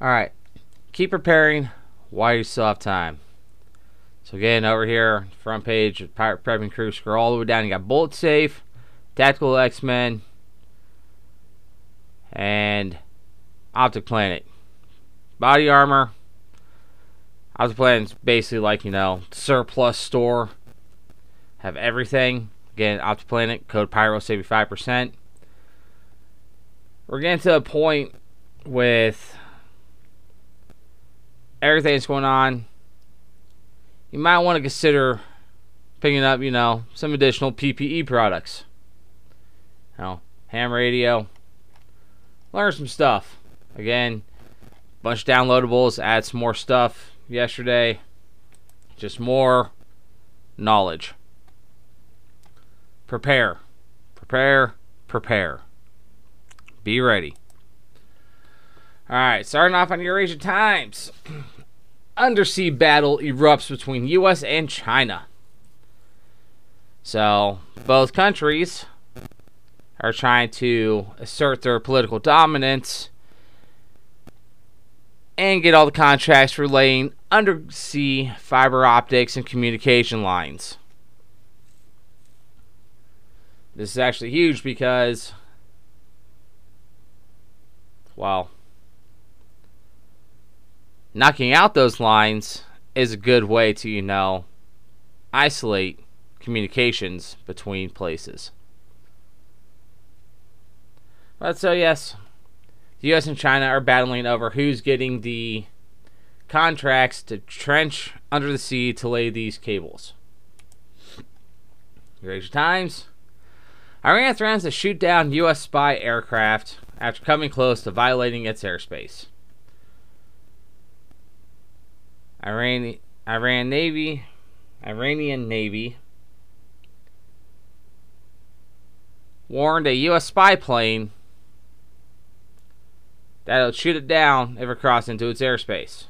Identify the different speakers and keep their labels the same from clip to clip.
Speaker 1: Alright. Keep preparing while you still have time. So again, over here, front page, Pirate Prepping Crew, scroll all the way down. You got Bullet Safe, Tactical X-Men, and Optic Planet. Body armor. Optic Planet's basically like, you know, surplus store. Have everything. Again, Optic Planet, code pirate, save you 5%. We're getting to a point with everything that's going on, you might want to consider picking up, you know, some additional PPE products. You know, ham radio. Learn some stuff. Again, bunch of downloadables, add some more stuff yesterday. Just more knowledge. Prepare. Prepare. Prepare. Be ready. Alright, starting off on Eurasia Times. Undersea battle erupts between US and China. So, both countries are trying to assert their political dominance and get all the contracts for laying undersea fiber optics and communication lines. This is actually huge because, well, knocking out those lines is a good way to, you know, isolate communications between places. But so, yes, the US and China are battling over who's getting the contracts to trench under the sea to lay these cables. Eurasia Times. Iran threatens to shoot down U.S. spy aircraft after coming close to violating its airspace. Iran Iran Navy Iranian Navy warned a U.S. spy plane that it'll shoot it down if it crosses into its airspace.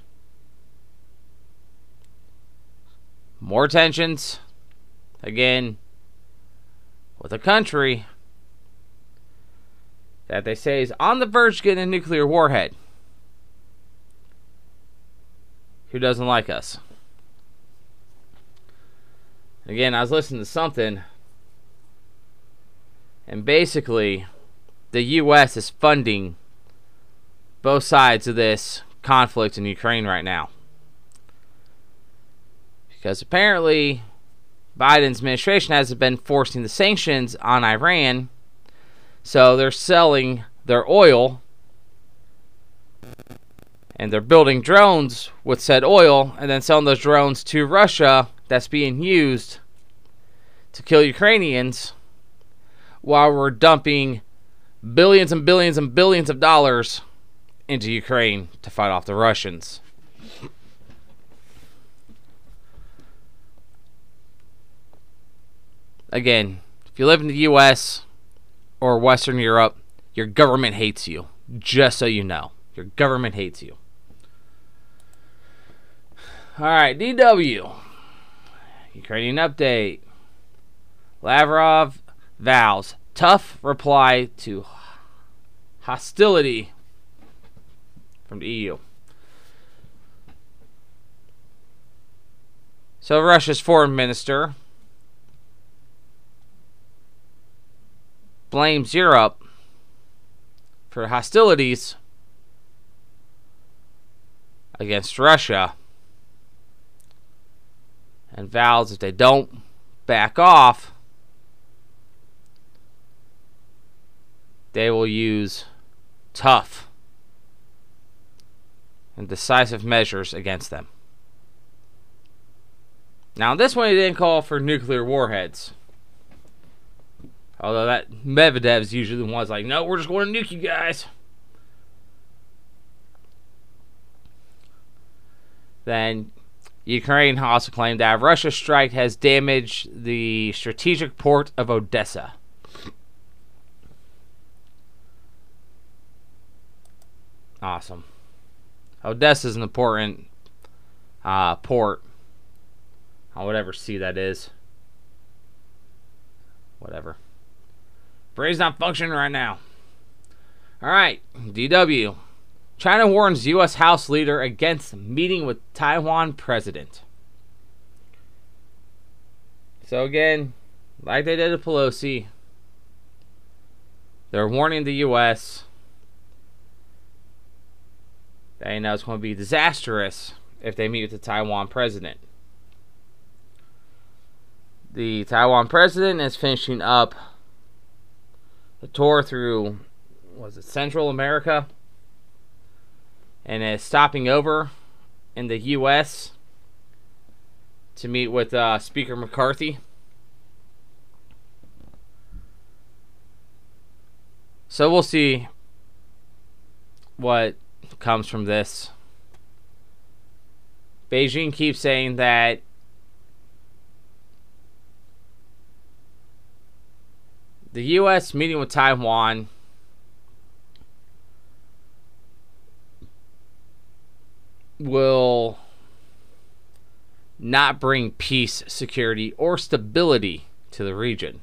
Speaker 1: More tensions. Again, with a country that they say is on the verge of getting a nuclear warhead. Who doesn't like us. Again, I was listening to something, and basically, the U.S. is funding both sides of this conflict in Ukraine right now. Because apparently, Biden's administration hasn't been forcing the sanctions on Iran, so they're selling their oil and they're building drones with said oil and then selling those drones to Russia that's being used to kill Ukrainians while we're dumping billions and billions and billions of dollars into Ukraine to fight off the Russians. Again, if you live in the US or Western Europe, your government hates you. Just so you know, your government hates you. All right, DW. Ukrainian update. Lavrov vows tough reply to hostility from the EU. So Russia's foreign minister blames Europe for hostilities against Russia and valves, if they don't back off, they will use tough and decisive measures against them. Now, this one he didn't call for nuclear warheads. Although that Medvedev's usually the one's like, no, we're just going to nuke you guys. Then Ukraine also claimed that Russia's strike has damaged the strategic port of Odessa. Awesome. Odessa is an important uh, port on whatever sea that is. Whatever. Brain's not functioning right now. All right, DW. China warns U.S. House leader against meeting with Taiwan president. So, again, like they did to Pelosi, they're warning the U.S. They know it's going to be disastrous if they meet with the Taiwan president. The Taiwan president is finishing up the tour through, was it Central America? And is stopping over in the U.S. to meet with uh, Speaker McCarthy. So we'll see what comes from this. Beijing keeps saying that the U.S. meeting with Taiwan will not bring peace, security, or stability to the region.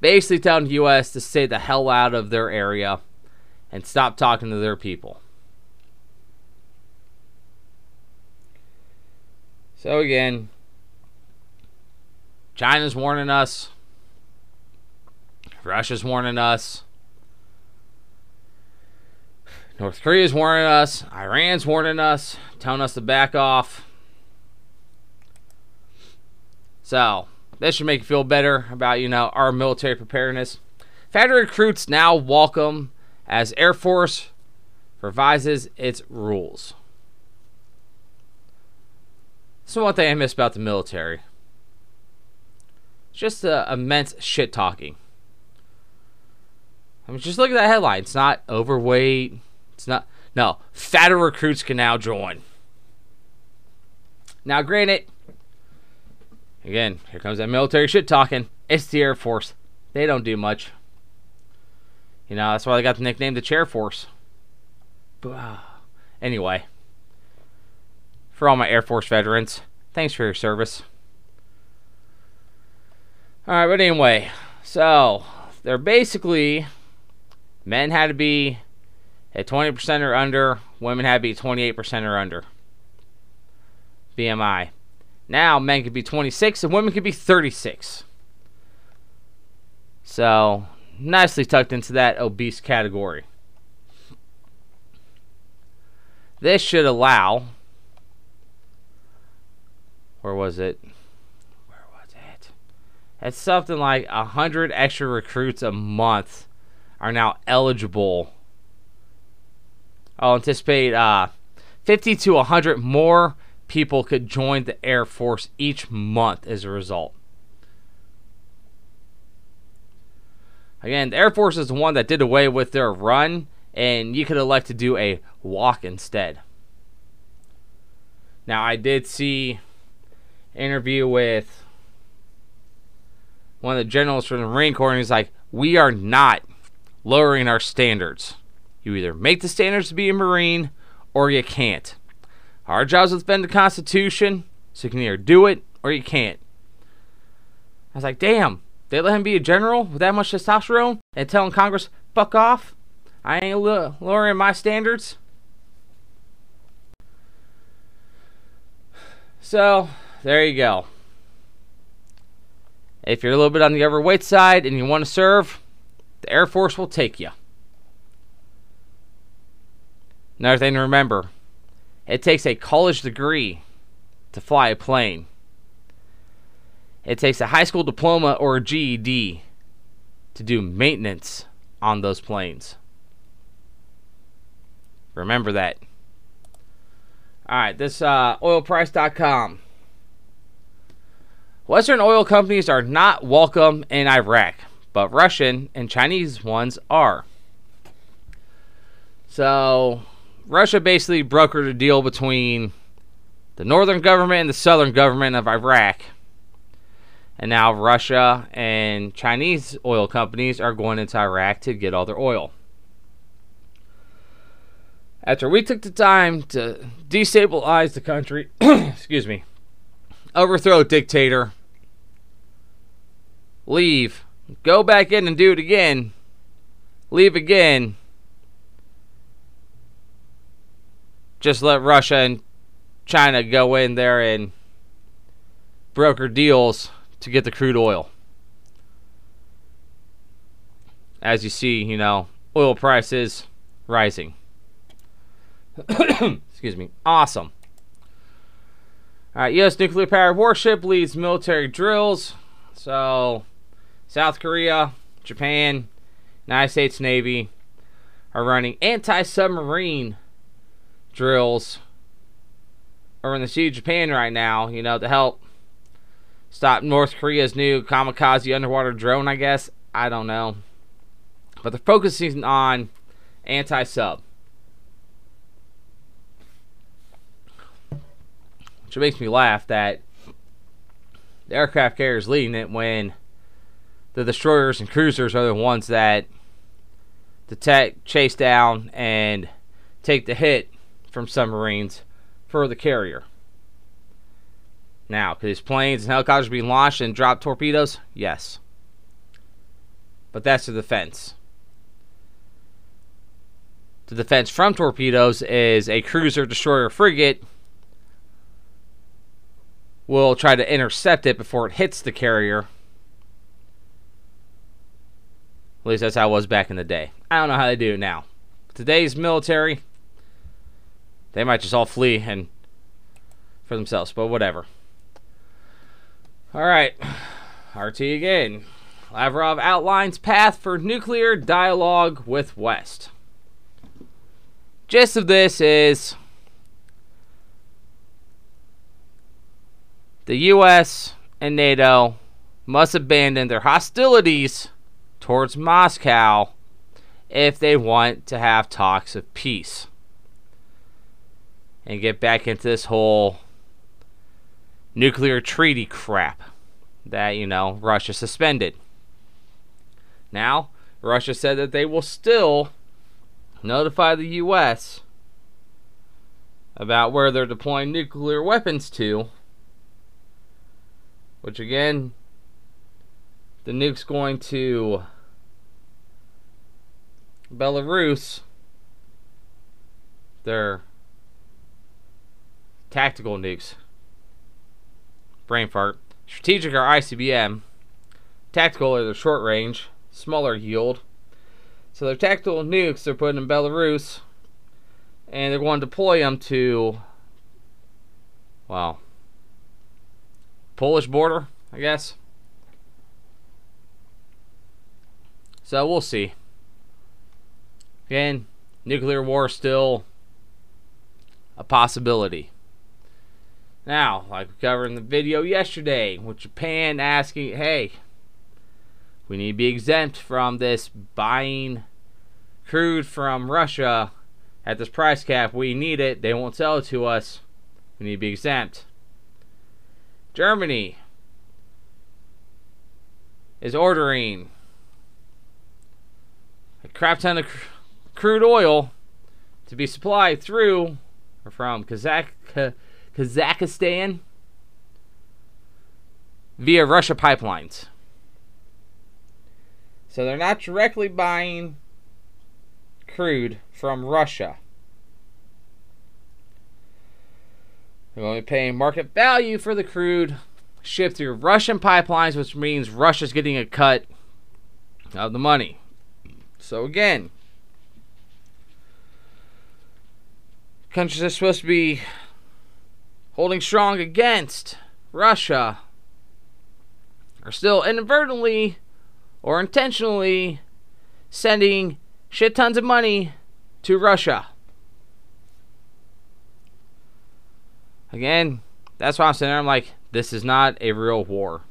Speaker 1: Basically, telling the U.S. to stay the hell out of their area and stop talking to their people. So, again, China's warning us, Russia's warning us. North Korea's warning us. Iran's warning us, telling us to back off. So, this should make you feel better about, you know, our military preparedness. Federal recruits now welcome as Air Force revises its rules. So one thing I miss about the military. It's just the immense shit talking. I mean, just look at that headline. It's not overweight. It's not. No, fatter recruits can now join. Now, granted, again, here comes that military shit talking. It's the Air Force. They don't do much. You know, that's why they got the nickname the Chair Force. But Anyway, for all my Air Force veterans, thanks for your service. Alright, but anyway, so they're basically men had to be at 20% or under, women had to be 28% or under. BMI. Now men could be 26 and women could be 36. So nicely tucked into that obese category. This should allow. Where was it? Where was it? It's something like a hundred extra recruits a month are now eligible. I'll anticipate uh, 50 to 100 more people could join the Air Force each month as a result. Again, the Air Force is the one that did away with their run, and you could elect to do a walk instead. Now, I did see interview with one of the generals from the Marine Corps, and he's like, "We are not lowering our standards. You either make the standards to be a Marine, or you can't. Our job is to defend the Constitution, so you can either do it or you can't." I was like, "Damn." They let him be a general with that much testosterone and telling Congress, fuck off. I ain't lowering my standards. So, there you go. If you're a little bit on the overweight side and you want to serve, the Air Force will take you. Another thing to remember it takes a college degree to fly a plane. It takes a high school diploma or a GED to do maintenance on those planes. Remember that. All right, this uh, oilprice.com. Western oil companies are not welcome in Iraq, but Russian and Chinese ones are. So, Russia basically brokered a deal between the northern government and the southern government of Iraq and now Russia and Chinese oil companies are going into Iraq to get all their oil. After we took the time to destabilize the country, excuse me, overthrow a dictator, leave, go back in and do it again, leave again, just let Russia and China go in there and broker deals to get the crude oil. As you see, you know, oil prices rising. Excuse me. Awesome. All right, U.S. nuclear powered warship leads military drills. So, South Korea, Japan, United States Navy are running anti submarine drills are in the Sea of Japan right now, you know, to help stop North Korea's new kamikaze underwater drone, I guess. I don't know. But they're focusing on anti sub. Which makes me laugh that the aircraft carrier is leading it when the destroyers and cruisers are the ones that detect, chase down, and take the hit from submarines for the carrier. Now, could these planes and helicopters be launched and drop torpedoes? Yes. But that's the defense. The defense from torpedoes is a cruiser, destroyer, frigate will try to intercept it before it hits the carrier. At least that's how it was back in the day. I don't know how they do it now. Today's military, they might just all flee and for themselves, but whatever. All right, RT again. Lavrov outlines path for nuclear dialogue with West. Gist of this is the U.S. and NATO must abandon their hostilities towards Moscow if they want to have talks of peace and get back into this whole nuclear treaty crap that, you know, Russia suspended. Now, Russia said that they will still notify the U.S. about where they're deploying nuclear weapons to which again, the nuke's going to Belarus. They're tactical nukes. Brain fart. Strategic are ICBM. Tactical are the short range, smaller yield. So they're tactical nukes they're putting in Belarus, and they're going to deploy them to, well, Polish border, I guess. So we'll see. Again, nuclear war still a possibility. Now, like we covered in the video yesterday, with Japan asking, hey, we need to be exempt from this buying crude from Russia at this price cap. We need it. They won't sell it to us. We need to be exempt. Germany is ordering a crap ton of cr crude oil to be supplied through or from Kazakh Kazakhstan via Russia pipelines. So they're not directly buying crude from Russia. They're only paying market value for the crude shipped through Russian pipelines, which means Russia's getting a cut of the money. So again, countries are supposed to be holding strong against Russia are still inadvertently or intentionally sending shit tons of money to Russia. Again, that's why I'm sitting there. I'm like, this is not a real war.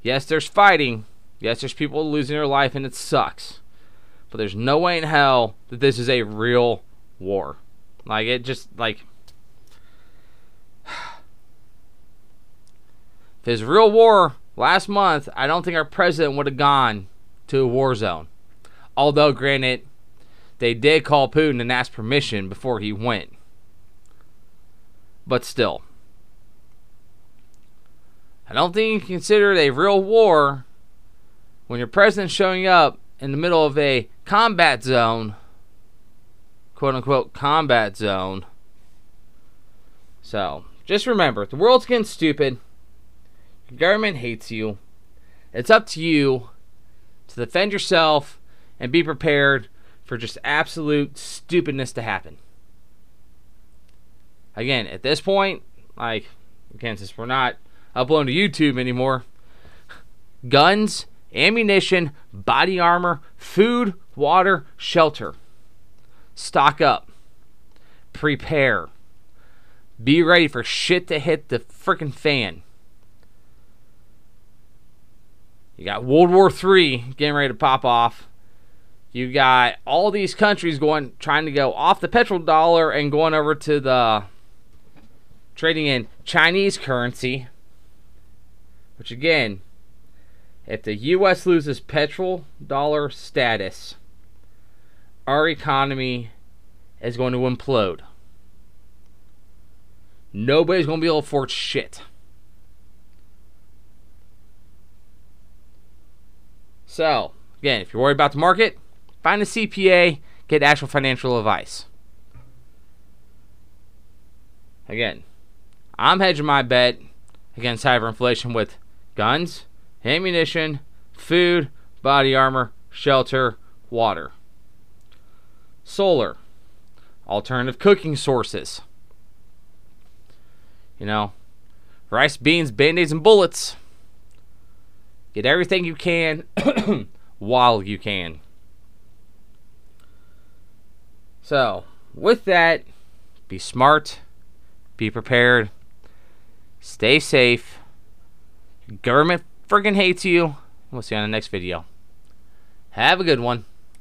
Speaker 1: Yes, there's fighting. Yes, there's people losing their life, and it sucks. But there's no way in hell that this is a real war. Like, it just, like. If it's real war last month, I don't think our president would have gone to a war zone. Although, granted, they did call Putin and ask permission before he went. But still. I don't think you can consider it a real war when your president's showing up in the middle of a combat zone quote unquote combat zone. So, just remember the world's getting stupid. Government hates you. It's up to you to defend yourself and be prepared for just absolute stupidness to happen. Again, at this point, like, again, since we're not uploading to YouTube anymore, guns, ammunition, body armor, food, water, shelter. Stock up. Prepare. Be ready for shit to hit the freaking fan. You got World War III getting ready to pop off. You got all these countries going trying to go off the petrodollar and going over to the trading in Chinese currency. Which again, if the US loses petrodollar status, our economy is going to implode. Nobody's going to be able to afford shit. So, again, if you're worried about the market, find a CPA, get actual financial advice. Again, I'm hedging my bet against hyperinflation with guns, ammunition, food, body armor, shelter, water. Solar, alternative cooking sources. You know, rice, beans, band aids, and bullets. Get everything you can while you can. So, with that, be smart, be prepared, stay safe. Government friggin' hates you. We'll see you on the next video. Have a good one.